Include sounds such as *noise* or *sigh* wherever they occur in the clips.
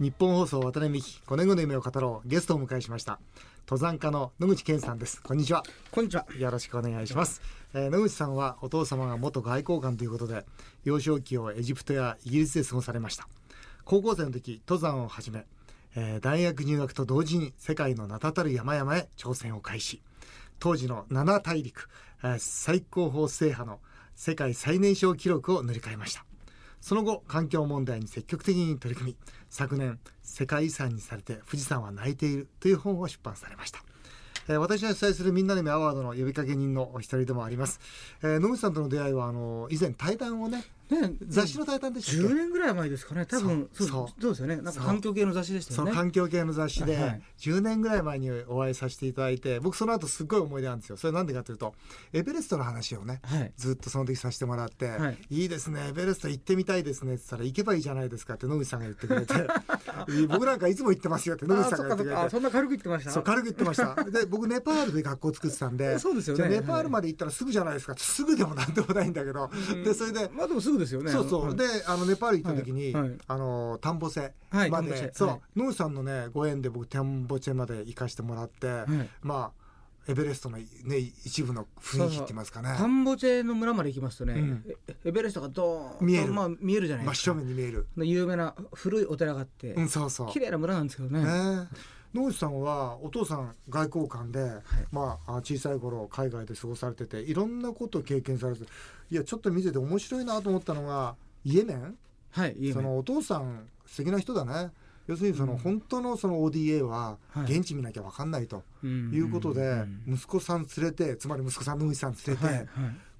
日本放送渡辺美希5年後の夢を語ろうゲストをお迎えしました。登山家の野口健さんです。こんにちは。こんにちは。よろしくお願いします、えー野口さんはお父様が元外交官ということで幼少期をエジプトやイギリスで過ごされました。高校生の時登山を始め、えー大学入学と同時に世界の名だたる山々へ挑戦を開始。当時の7大陸、えー最高峰制覇の世界最年少記録を塗り替えました。その後環境問題に積極的に取り組み昨年世界遺産にされて富士山は泣いているという本を出版されました。えー私が主催するみんなの夢アワードの呼びかけ人のお一人でもあります、えー野口さんとの出会いはあの以前対談をねね雑誌の対談でしたっけ？10年ぐらい前ですかね。多分そう。そうですよね。なんか環境系の雑誌でしたよね。環境系の雑誌ではい10年ぐらい前にお会いさせていただいて僕その後すっごい思い出なんですよ。それなんでかというとエベレストの話をねはい。ずっとその時させてもらって、はい。い、いですねエベレスト行ってみたいですねって言ったら行けばいいじゃないですかって野口さんが言ってくれて。*laughs* 僕なんかいつも行ってますよって野口さんが言ってくれて。あそんな軽く言ってました？そう軽く言ってました。で僕ネパールで学校作ってたんで *laughs* そうですよね。ネパールまで行ったらすぐじゃないですかすぐでもなんでもないんだけど、でそれでまあでもすぐですよね。そうそう、はい。であのネパール行った時に、あの田んぼ瀬まで、そう、はい。野口さんのねご縁で僕田んぼ瀬まで行かしてもらって、い。まあエベレストのね一部の雰囲気って言いますかね。田んぼチェの村まで行きますとね、うん。エエベレストがドーンと見える。まあ、見えるじゃない真正ですか。面に見える、で有名な古いお寺があって、うん、そうそう。綺麗な村なんですけどね。ね野口さんはお父さん外交官で、まああ小さい頃海外で過ごされてていろんなことを経験されていやちょっと見てて面白いなと思ったのがイエメン？はいいいねそのお父さん素敵な人だね。要するにその本当のその ODA ははい。現地見なきゃ分かんないとうん。いうことでうん。息子さん連れてつまり息子さん野口さん連れて、はいはい。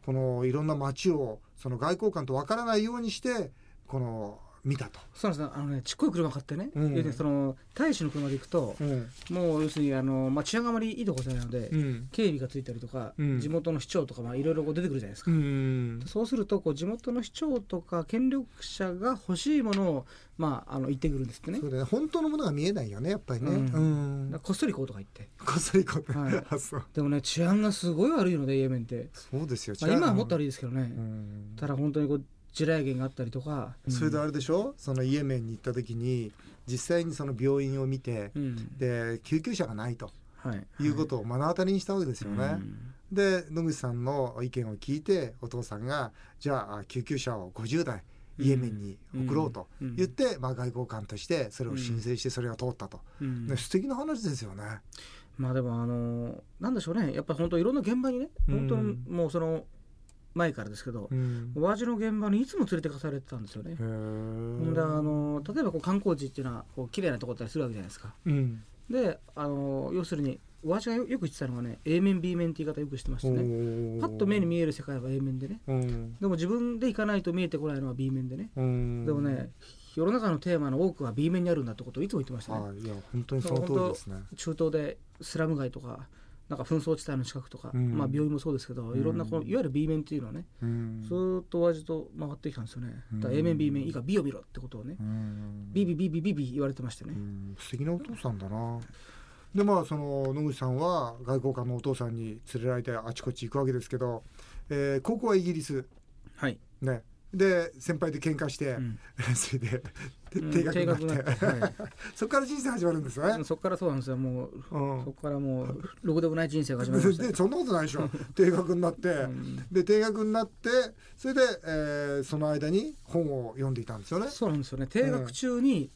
このいろんな街をその外交官と分からないようにしてこの見たと。そうなんです。あのねちっこい車買ってね、うん。その大使の車で行くと、うん。もう要するにあの、まあ、治安があまりいいとこじゃないので、うん。警備がついたりとか、うん。地元の市長とかまあいろいろ出てくるじゃないですか、うんそうするとこう地元の市長とか権力者が欲しいものを、まあ、あの言ってくるんですってね。そうだね。本当のものが見えないよねやっぱりね。こっそりこうとか言って。こっそりこう、はい。あそう。でもね治安がすごい悪いのでイエメンって、そうですよ。まあ、今はもっと悪い。いですけどね、うん。ただ本当にこう地雷原があったりとか、それであれでしょ？そのイエメンに行った時に実際にその病院を見て、うん。で救急車がないと。はい、いうことを目の当たりにしたわけですよね。うん。で野口さんの意見を聞いてお父さんがじゃあ救急車を50台イエメンに送ろうとうん。言って、まあ、外交官としてそれを申請してそれが通ったと、うん。ね素敵な話ですよね。まあでもあのなんでしょうね。やっぱり本当いろんな現場にね本当うんもうその前からですけど、うん。親父の現場にいつも連れてかされてたんですよね。であの例えばこう観光地っていうのはこう綺麗なとこだったりするわけじゃないですか。うん。であの要するに親父がよよく言ってたのがね A 面 B 面って言い方よくしてましてね。パッと目に見える世界は A 面でね。うん。でも自分で行かないと見えてこないのは B 面でね。うん。でもね世の中のテーマの多くは B 面にあるんだってことをいつも言ってましたね。はいいや本当にその通りですね。中東でスラム街とかなんか紛争地帯の近くとか、うん。まあ、病院もそうですけどいろんなこのいわゆる B 面っていうのはねうん。ずーっと親父と回ってきたんですよね。だからうん A 面 B 面以下 B を見ろってことをねうん。ビビビビビビ言われてましてね。うん。素敵なお父さんだな。でまあその野口さんは外交官のお父さんに連れられてあちこち行くわけですけど、えー高校はイギリス。はい、ねで先輩で喧嘩して、うん。*laughs* それで定額になって、定額になって *laughs* そこから人生始まるんですよね。そこからそうなんですよ。もううん。そこからもうろくでもない人生が始まりました。*laughs* そんなことないでしょ。定額になって、ん。で定額になってそれで、えーその間に本を読んでいたんですよね。そうなんですよね。定学中に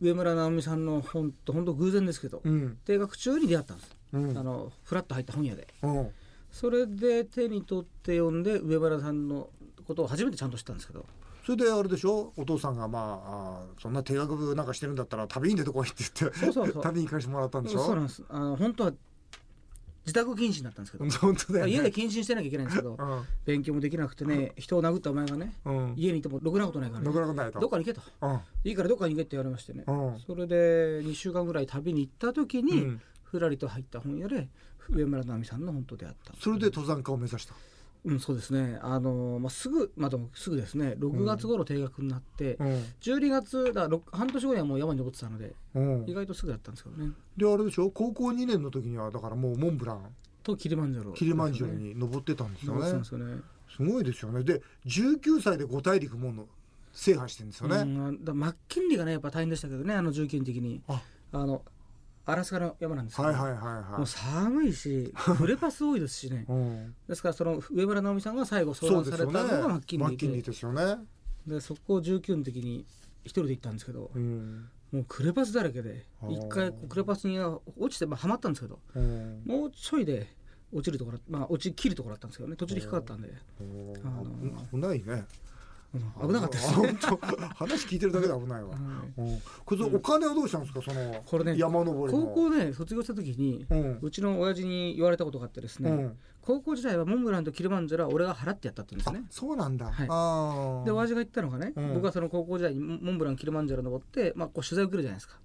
上村直美さんの本と本当偶然ですけど、うん。定学中に出会ったんです、うん。あのフラッと入った本屋で。うん。それで手に取って読んで上村さんのことを初めてちゃんと知ったんですけど。それであれでしょ？お父さんがまああーそんな定額なんかしてるんだったら旅に出てこいって言ってそうそうそう。旅に行かせてもらったんでしょ？そうなんです。あの本当は自宅謹慎だったんですけど、*laughs* 本当だよ、ね、家で謹慎してなきゃいけないんですけど勉強もできなくてね人を殴ったお前がねうん。うん家にいてもろくなことないから、ろね、くなことないと。どっかに行けと。うん。いいからどっかに行けって言われましてね。うん。それで2週間ぐらい旅に行った時に、うん。ふらりと入った本屋で上村直美さんの本と出会った。それで登山家を目指したうんそうですね。あの、まあ、すぐまあでもすぐですね。6月頃定額になって、うん。12月だろ半年後にはもう山に登ってたのでうん。意外とすぐだったんですけどね。であれでしょ？高校2年の時にはだからもうモンブラン。とキリマンジャロ。キリマンジャロに登ってたんですよね。ですよね。すごいですよね。で19歳で五大陸もの制覇してるんですよね、うんだマッキンリーがねやっぱ大変でしたけどねあの19の時に。あ。あのアラスカの山なんですけど、はいはいはいはもうい寒いしフレパス多いですしね。*laughs* うん。ですからその上村直美さんが最後相談されたのがマッキンリマッキンリーーでですよね、でそこを19の時に一人で行ったんですけどうん。もうクレパスだらけで一回クレパスに落ちて、まあ、はまったんですけどうん。もうちょいで落ちるところまあ落ち切るところだったんですけどね。途中で引っかかったんで、うん。あの危ないね。うん危なかったです話聞いてるだけで危ないわ、はいうん、これお金はどうしたんですか？そのこれね山登りの。高校で卒業した時に、うん。うちの親父に言われたことがあってですね、うん。高校時代はモンブランとキルマンジャロは俺が払ってやったって言うんですあね。そうなんだ、はい。で親父が言ったのがね、うん。僕はその高校時代にモモンブランキルマンジャロ登って、まあ、こう取材を受けるじゃないですか。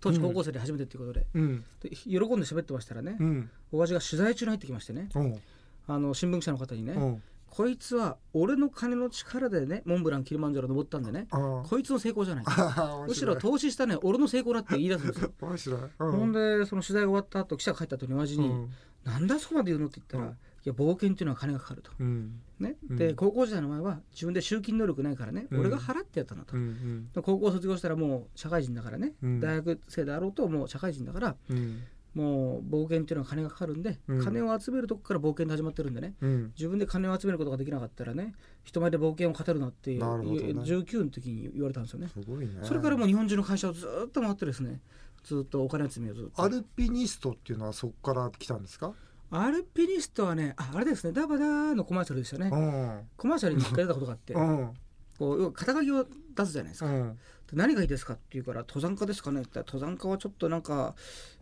当時高校生で初めてっていうことで,、うん。で喜んで喋ってましたらね、うん。親父が取材中に入ってきましてねうん。あの新聞記者の方にね、うんこいつは俺の金の力でねモンブランキルマンジャロ登ったんでねあこいつの成功じゃない。あむしろ投資したね俺の成功だって言い出すんですよ。*laughs* 面白い、うほんでその取材が終わった後記者が帰った後に親父に、うん。なんだそこまで言うのって言ったら、うん。いや冒険っていうのは金がかかると。うん。ね、うん。で高校時代の前は自分で集金能力ないからね、うん。俺が払ってやったんだと、高校卒業したらもう社会人だからね、うん。大学生であろうともう社会人だからうんもう冒険っていうのは金がかかるんで、うん。金を集めるとこから冒険で始まってるんでね。うん。自分で金を集めることができなかったらね人前で冒険を語るなっていうね。19の時に言われたんですよね。すごいね。それからもう日本中の会社をずっと回ってですね。ずっとお金集めをずっと。アルピニストっていうのはそこから来たんですか？アルピニストはねああれですね。ダバダーのコマーシャルでしたね。うん。コマーシャルに一回出たことがあってうん。こう肩書きを出すじゃないですか、何がいいですかって言うから登山家ですかねって言ったら登山家はちょっとなんか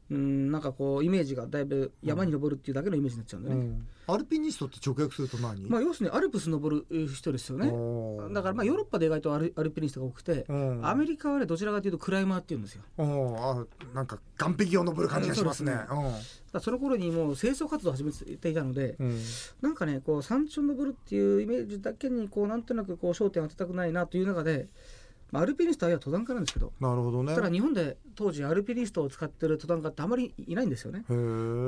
うんなんかこうイメージがだいぶ山に登るっていうだけのイメージになっちゃうんでね、うん。アルピニストって直訳すると何？まあ要するにアルプス登る人ですよね。だからまあヨーロッパで意外とアルアルピニストが多くて、うん。アメリカはねどちらかというとクライマーっていうんですよ。あなんか岸壁を登る感じがしますね。そうだからその頃にもう清掃活動を始めていたので、うん。うんなんかねこう山頂を登るっていうイメージだけにこうなんとなくこう焦点を当てたくないなという中で、まあ、アルピニストは登山家なんですけど。なるほどね。ただ日本で当時アルピニストを使ってる登山家ってあまりいないんですよね。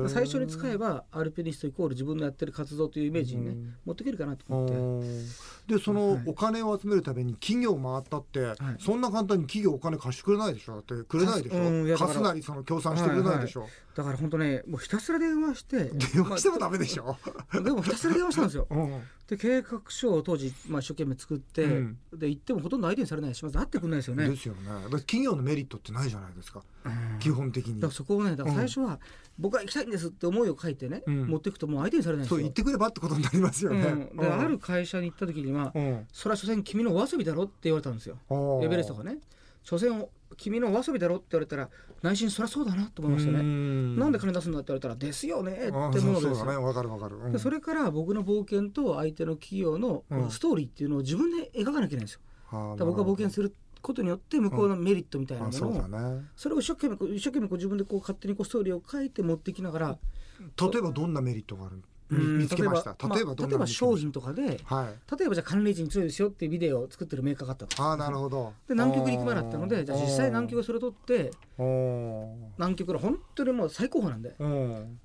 最初に使えばアルピニストイコール自分のやってる活動というイメージにね、うん。持っていけるかなとお思って。ー。でそのはい。お金を集めるために企業回ったって、そんな簡単に企業お金貸してくれないでしょ？だってくれないでしょ、うん貸すなりその協賛してくれないでしょ、だから本当ねもうひたすら電話して電話してもダメでしょ、ま *laughs* あでもひたすら電話したんですよ。うん。で計画書を当時、まあ、一生懸命作って、うん。で行ってもほとんど相手にされないしまず会ってくれないですよね。ですよね。企業のメリットってないじゃないですか？うん基本的に。だからそこをねだから最初は、僕は行きたいんですって思いを書いてね、うん。持っていくともう相手にされないんですよ。そう言ってくればってことになりますよね、ある会社に行った時には、うん。それは所詮君のお遊びだろって言われたんですよ。うんエベレストがね。所詮君のお遊びだろって言われたら内心そりゃそうだなと思いましたね。ん。なんで金出すんだって言われたらですよねってあ思うそうそうわけですよわかるわかる、うそれから僕の冒険と相手の企業のうん。ストーリーっていうのを自分で描かなきゃいけないんですよ。あーだから僕が冒険することによって向こうのメリットみたいなものを、だね。それを一生懸命こう一生懸命こう自分でこう勝手にこうストーリーを書いて持ってきながら、例えばどんなメリットがある？うん見つけました。例えば例えば商品とかではい。例えばじゃあ寒冷地に強いですよっていうビデオを作ってるメーカーがあったと。ああなるほど。で南極に行く前だったのでじゃあ実際南極でそれを撮ってお南極の本当にもう最高峰なんで。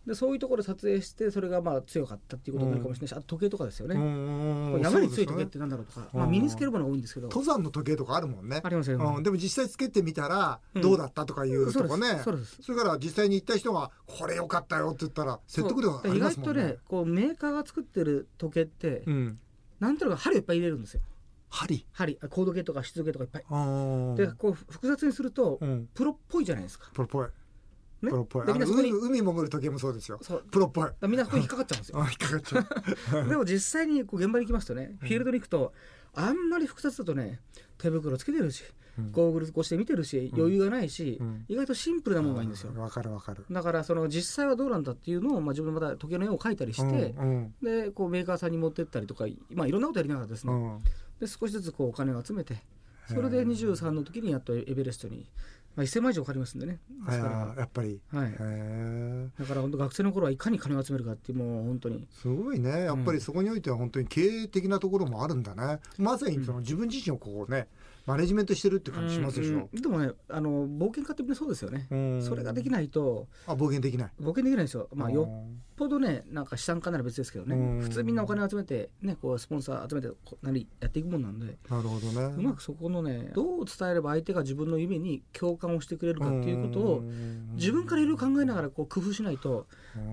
でそういうところで撮影してそれがまあ強かったっていうことになるかもしれないしあと時計とかですよね。山につい時計ってなんだろうとか、うんまあ、身につけるものが多いんですけど。登山の時計とかあるもんね。ありますよね。うん、でも実際つけてみたらうん。どうだったとかいうとこね、そうです。それから実際に行った人がこれ良かったよって言ったら説得力あり意ますもんね。外とねこうメーカーが作ってる時計って、うん。なんとなく針をいっぱい入れるんですよ。針？針。あコード計とか湿度計とかいっぱい、でこう複雑にすると、うん。プロっぽいじゃないですか、プロっぽい。ね？プロっぽい。みんなそこに海海潜る時計もそうですよ。そう。プロっぽい。みんなそこに引っかかっちゃうんですよ。あ引っかかっちゃう。*laughs* でも実際にこう現場に行きますとねフィールドに行くとあんまり複雑だとね手袋つけてるしうんゴーグルこうして見てるし余裕がないし、うん。意外とシンプルなものがいいんですよ。わかるわかる。だからその実際はどうなんだっていうのを、まあ、自分でまた時計の絵を描いたりして、うんでこうメーカーさんに持ってったりとか、まあ、いろんなことやりながらですね、うん。で少しずつこうお金を集めてそれで23の時にやっとエベレストに、まあ、1000万以上かかりますんでね。うんですかあーやっぱり。ら、はい。だから本当学生の頃はいかに金を集めるかっていうもう本当に。すごいね。やっぱりそこにおいては本当に経営的なところもあるんだね。まさにその自分自身をこうねマネジメントしてるって感じしますでしょ、うんでもねあの冒険家ってそうですよね、うん。それができないと。あ冒険できない。冒険できないんですよ。まあよっうんぽどねなんか資産家なら別ですけどね、うん。普通みんなお金集めてねこうスポンサー集めてこう何やっていくもんなんで、なるほどね。うまくそこのねどう伝えれば相手が自分の夢に共感をしてくれるかっていうことを自分からいろいろ考えながらこう工夫しないと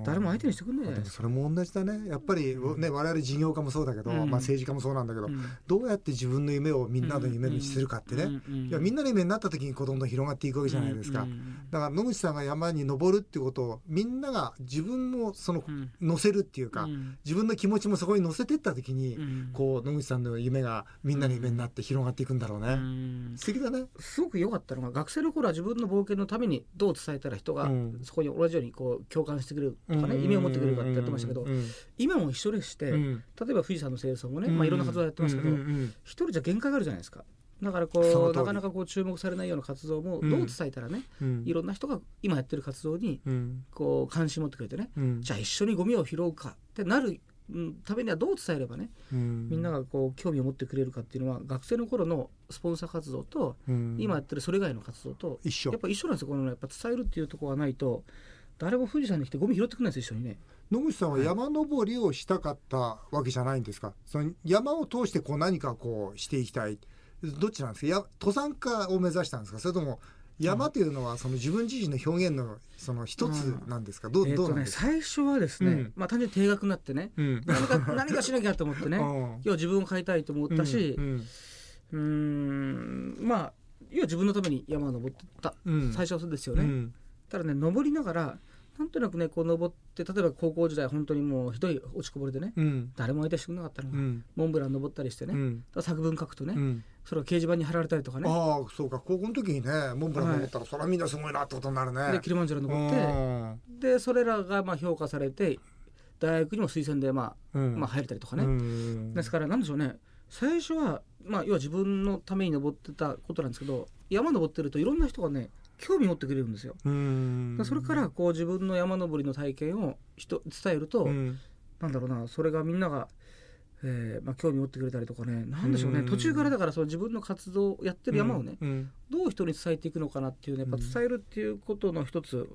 誰も相手にしてくれない。それも同じだね。やっぱり、ね、我々事業家もそうだけど、うん。まあ、政治家もそうなんだけど、うん。どうやって自分の夢をみんなの夢にするかってね、うんうんいやみんなの夢になった時にこうどんどん広がっていくわけじゃないですか、うんだから野口さんが山に登るっていうことをみんなが自分もそのうん。乗せるっていうか、うん。自分の気持ちもそこに乗せてった時に、うん。こう野口さんの夢がみんなの夢になって広がっていくんだろうね、うん。素敵だね。すごく良かったのが学生の頃は自分の冒険のためにどう伝えたら人がうん。そこに同じようにこう共感してくれるとかね夢を持ってくれるかってやってましたけどうん。今も一緒でしてうん。例えば富士山の清掃もねまあいろんな活動やってますけどうん。うん。うん。一人じゃ限界があるじゃないですかだからこうなかなかこう注目されないような活動もどう伝えたらねうん。いろんな人が今やってる活動にうん。こう関心持ってくれてねうん。じゃあ一緒にゴミを拾うかってなるうんためにはどう伝えればねうん。みんながこう興味を持ってくれるかっていうのは学生の頃のスポンサー活動とうん。今やってるそれ以外の活動と一緒。やっぱ一緒なんですよこのやっぱ伝えるっていうところがないと誰も富士山に来てゴミ拾ってくれないですよ一緒にね。野口さんは山登りをしたかったわけじゃないんですか、その山を通してこう何かこうしていきたいどっちなんですか？や登山家を目指したんですか？それとも山というのはその自分自身の表現のその一つなんですか、どうえーとねどうなんですか、最初はですね、うん。まあ単純に定額になってねうん。何か何かしなきゃと思ってね *laughs* うん。要は自分を変えたいと思ったしうん。まあ要は自分のために山を登ってた。うん。最初はそうですよね、うん。ただね登りながらなんとなくねこう登って例えば高校時代本当にもうひどい落ちこぼれでねうん。誰も相手してくれなかったのが、うん。モンブラン登ったりしてね、うん。作文書くとね、うん。それを掲示板に貼られたりとかね。ああそうか。高校の時にねモンブラン登ったら、それはみんなすごいなってことになるね。でキリマンジャロ登ってでそれらがまあ評価されて大学にも推薦でまあ、うん。まあ入れたりとかうね、ん。ですからなんでしょうね。最初はまあ要は自分のために登ってたことなんですけど山登ってるといろんな人がね興味持ってくれるんですよ。うん。それからこう自分の山登りの体験を人伝えると、うん。なんだろうなそれがみんなが、えーまあ、興味持ってくれたりとかねなんでしょうねうん。途中からだからその自分の活動をやってる山をね、うん。どう人に伝えていくのかなっていうねやっぱ伝えるっていうことの一つ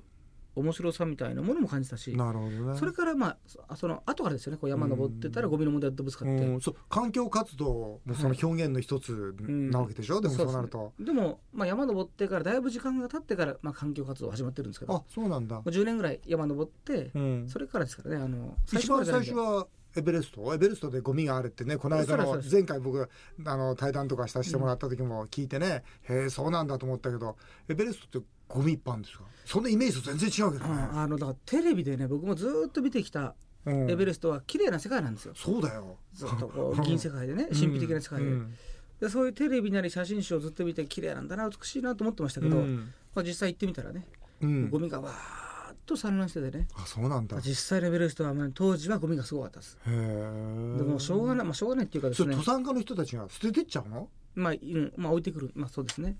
面白さみたいなものも感じたし、なるほどね。それからまあそその後からですよね。こう山登ってたらゴミの問題どうぶつかって、うん、そう環境活動もその表現の一つなわけでしょ、でもそうなると、でも、まあ、山登ってからだいぶ時間が経ってから、まあ、環境活動始まってるんですけどあそうなんだ。もう、10年ぐらい山登って、うん、それからですからねあの一番最からじゃないんで。初はエベレスト？エベレストでゴミがあるってねこの間の前回僕あの対談とかさせてもらった時も聞いてね、へえそうなんだと思ったけどエベレストってゴミいっぱいあるんですか？そんなイメージと全然違うけどね、うんあのだからテレビでね僕もずーっと見てきたうん。エベレストは綺麗な世界なんですよ。そうだよ。ずっとこう *laughs* 銀世界でね神秘的な世界で,、うん。でそういうテレビなり写真集をずっと見て綺麗なんだな美しいなと思ってましたけど、うん。まあ、実際行ってみたらね、うん。ゴミがわーっと散乱しててね。あそうなんだ。へ実際のエベレストは、まあ、当時はゴミがすごかったです。えでもしょうがない、まあ、しょうがないっていうかですね。それ登山家の人たちが捨ててっちゃうの？まあ、うんまあ、置いてくる。まあそうですね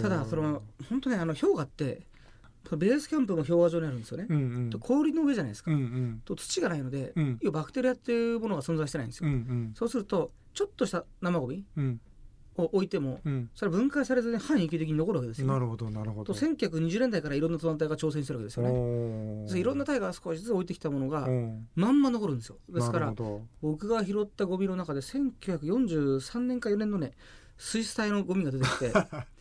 ただその本当ねあの氷河ってベースキャンプも氷河状にあるんですよね、うんうん。と氷の上じゃないですか、うんうん。と土がないので、うん。要はバクテリアっていうものが存在してないんですよ、うんうん。そうするとちょっとした生ゴミうん。を置いても、うん。それは分解されずに半永久的に残るわけですよ、ね、なるほどなるほど。と1920年代からいろんな登山隊が挑戦してるわけですよね。いろんな隊が少しずつ置いてきたものがうん。まんま残るんですよ。ですから僕が拾ったゴミの中で1943年か4年のねスイス隊のゴミが出てきて *laughs*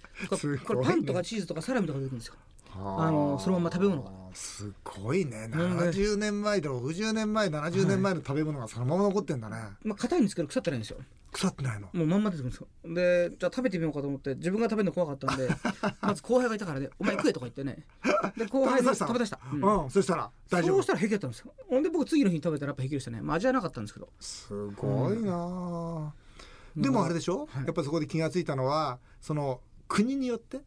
これパンとかチーズとかサラミとか出てくるんですよ。どあ。のそのまま食べ物が。すごいね。なん。で70年前と60年前70年前の食べ物がそのまま残ってんだね、まあ硬いんですけど腐ってないんですよ。腐ってないの。もうまんま出てくるんですよ。でじゃあ食べてみようかと思って自分が食べるの怖かったんで *laughs* まず後輩がいたからね「お前食え」とか言ってね。で後輩に食べ出した、うん。うん、そしたら大丈夫。そうしたら平気だったんですよ。ほんで僕次の日に食べたらやっぱ平気でしたね、まあ、味はなかったんですけど。すごいなあ、でもあれでしょ、はい。やっぱそこで気がついたのはその国によって？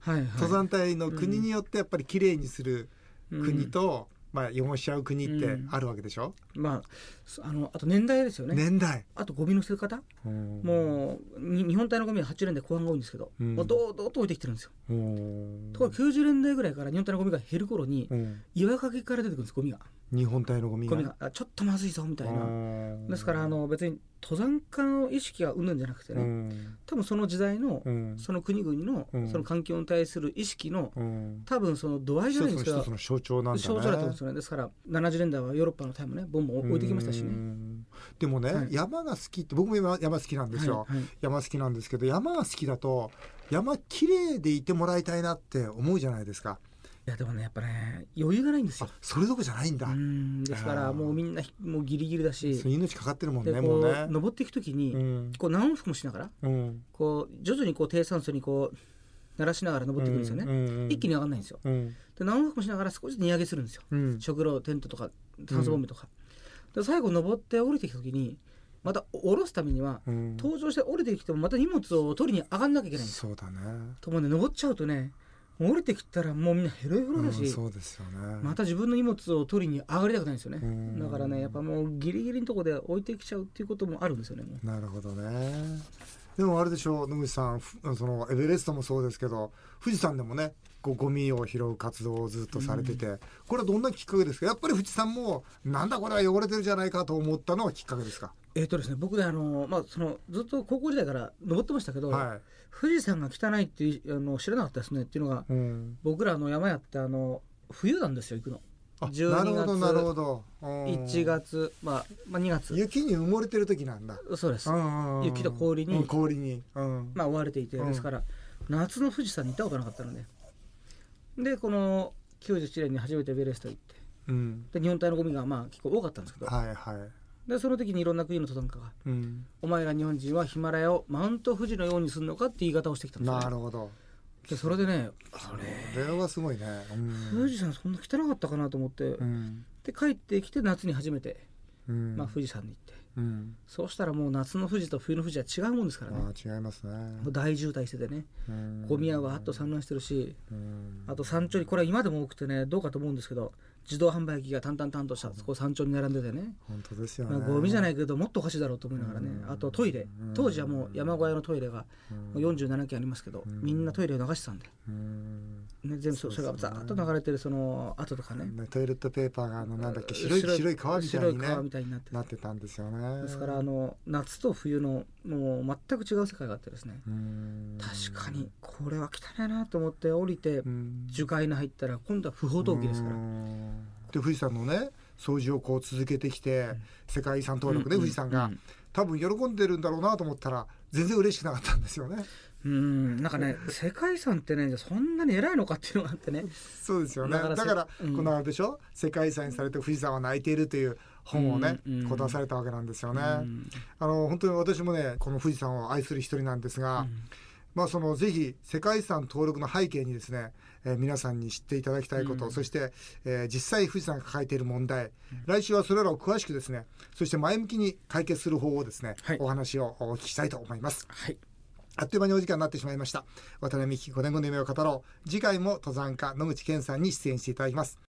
はいはい。登山隊の国によってやっぱりきれいにするうん。国と、まあ、汚しちゃう国ってうん。あるわけでしょ、まあそあのあと年代ですよね。年代。あとゴミの捨て方？もうに日本隊のゴミは80年代後半が多いんですけど、うん。もうどうどうと置いてきてるんですよ。うんところが90年代ぐらいから日本隊のゴミが減る頃にうん。岩陰から出てくるんですゴミが日本体のゴミが。ゴミがあちょっとまずいぞみたいな。ですからあの別に登山家の意識がうんぬんじゃなくてね、うん。多分その時代のうん。その国々のうん。その環境に対する意識のうん。多分その度合いじゃないんですけど一つの象徴なんだね。象徴だと思うんですよね。ですから70年代はヨーロッパのタイもねボンボン置いてきましたしうね。んでもね、はい。山が好きって僕も山山好きなんですよ、はいはい。山好きなんですけど山が好きだと山綺麗でいてもらいたいなって思うじゃないですかいやでもねやっぱね余裕がないんですよ。あそれどころじゃないんだ、うん。ですからもうみんなもうギリギリだし。命かかってるもんねもうね。登っていく時にうん。こう何往復もしながらうん。こう徐々にこう低酸素にこう鳴らしながら登っていくんですよね、ね一気に上がらないんですよ。うん。で何往復もしながら少し値上げするんですよ。うん。食料テントとか酸素ボンベとか、で最後登って降りてきた時にまた降ろすためにはうん。登場して降りてきてもまた荷物を取りに上がんなきゃいけないんですよ。そうだね。ともうね登っちゃうとねもう降りてきたらもうみんなヘロヘロだし、うんそうですよね。また自分の荷物を取りに上がりたくないんですよね。うん。だからねやっぱもうギリギリのとこで置いてきちゃうっていうこともあるんですよねなるほどね。でもあれでしょう野口さんふそのエベレストもそうですけど富士山でもねこうゴミを拾う活動をずっとされてて、これはどんなきっかけですか？やっぱり富士山もなんだこれは汚れてるじゃないかと思ったのがきっかけですか？えっ、とですね僕ねあの、まあ、そのずっと高校時代から登ってましたけど、は富士山が汚いっていうあの知らなかったですねっていうのがい、うん、僕らの山やってあの冬なんですよ行くの。あ12なるほどなるほ月ど、うん。1月、まあ、まあ2月。雪に埋もれてる時なんだ、そうです、雪と氷にうん氷に、うん。まあ追われていてうん。ですから、夏の富士山に行ったことなかったので。でこの91年に初めてエベレスト行って。うん、で日本体のゴミがまあ結構多かったんですけど。はいはい、でその時にいろんな国の登山家がうん、「お前ら日本人はヒマラヤをマウント富士のようにするのか?」って言い方をしてきたんですよ、ね、なるほど。でそれでねあこれれはすごいね、うん。富士山そんな汚かったかなと思って、うん。で帰ってきて夏に初めて、うん。まあ、富士山に行って。うん、そうしたらもう夏の富士と冬の富士は違うもんですからね。ああ違いますね。もう大渋滞しててね。うん。ゴミ屋がわっと散乱してるしうん。あと山頂にこれは今でも多くてねどうかと思うんですけど自動販売機が淡々としたこう山頂に並んでてね、本当ですよまあ、ね、ゴミじゃないいけどもっとおかしいだろうと思いながらね。うん。あとトイレ。当時はもう山小屋のトイレがもう47軒ありますけどうん。みんなトイレを流してたんで、うん。ね、全部そそれがザーッと流れてるその跡とかね。ねトイレットペーパーがあのなんだっけ白い白い川みたいにね白い川みたいにな。っててなってたんですよね。ですからあの夏と冬のもう全く違う世界があってですね。うん。確かにこれは汚いなと思って降りてうん。樹海に入ったら今度は不法投棄ですから。うん。で富士山のね掃除をこう続けてきて、世界遺産登録ね、うん富士山が、うん多分喜んでるんだろうなと思ったら全然嬉しくなかったんですよねうん。なんかね世界遺産ってねそんなに偉いのかっていうのがあってね。そうですよね。だからせだから、うん。このあれでしょ？世界遺産にされて富士山は泣いているという本をね、うんうんこう出されたわけなんですよね、うん。あの本当に私もねこの富士山を愛する一人なんですが、まあそのぜひ世界遺産登録の背景にですね、えー皆さんに知っていただきたいこと、うん。そして、えー実際富士山が抱えている問題、来週はそれらを詳しくですねそして前向きに解決する方をですね、はい。お話をお聞きしたいと思います。はいあっという間にお時間になってしまいました。渡辺美希5年後の夢を語ろう次回も登山家野口健さんに出演していただきます。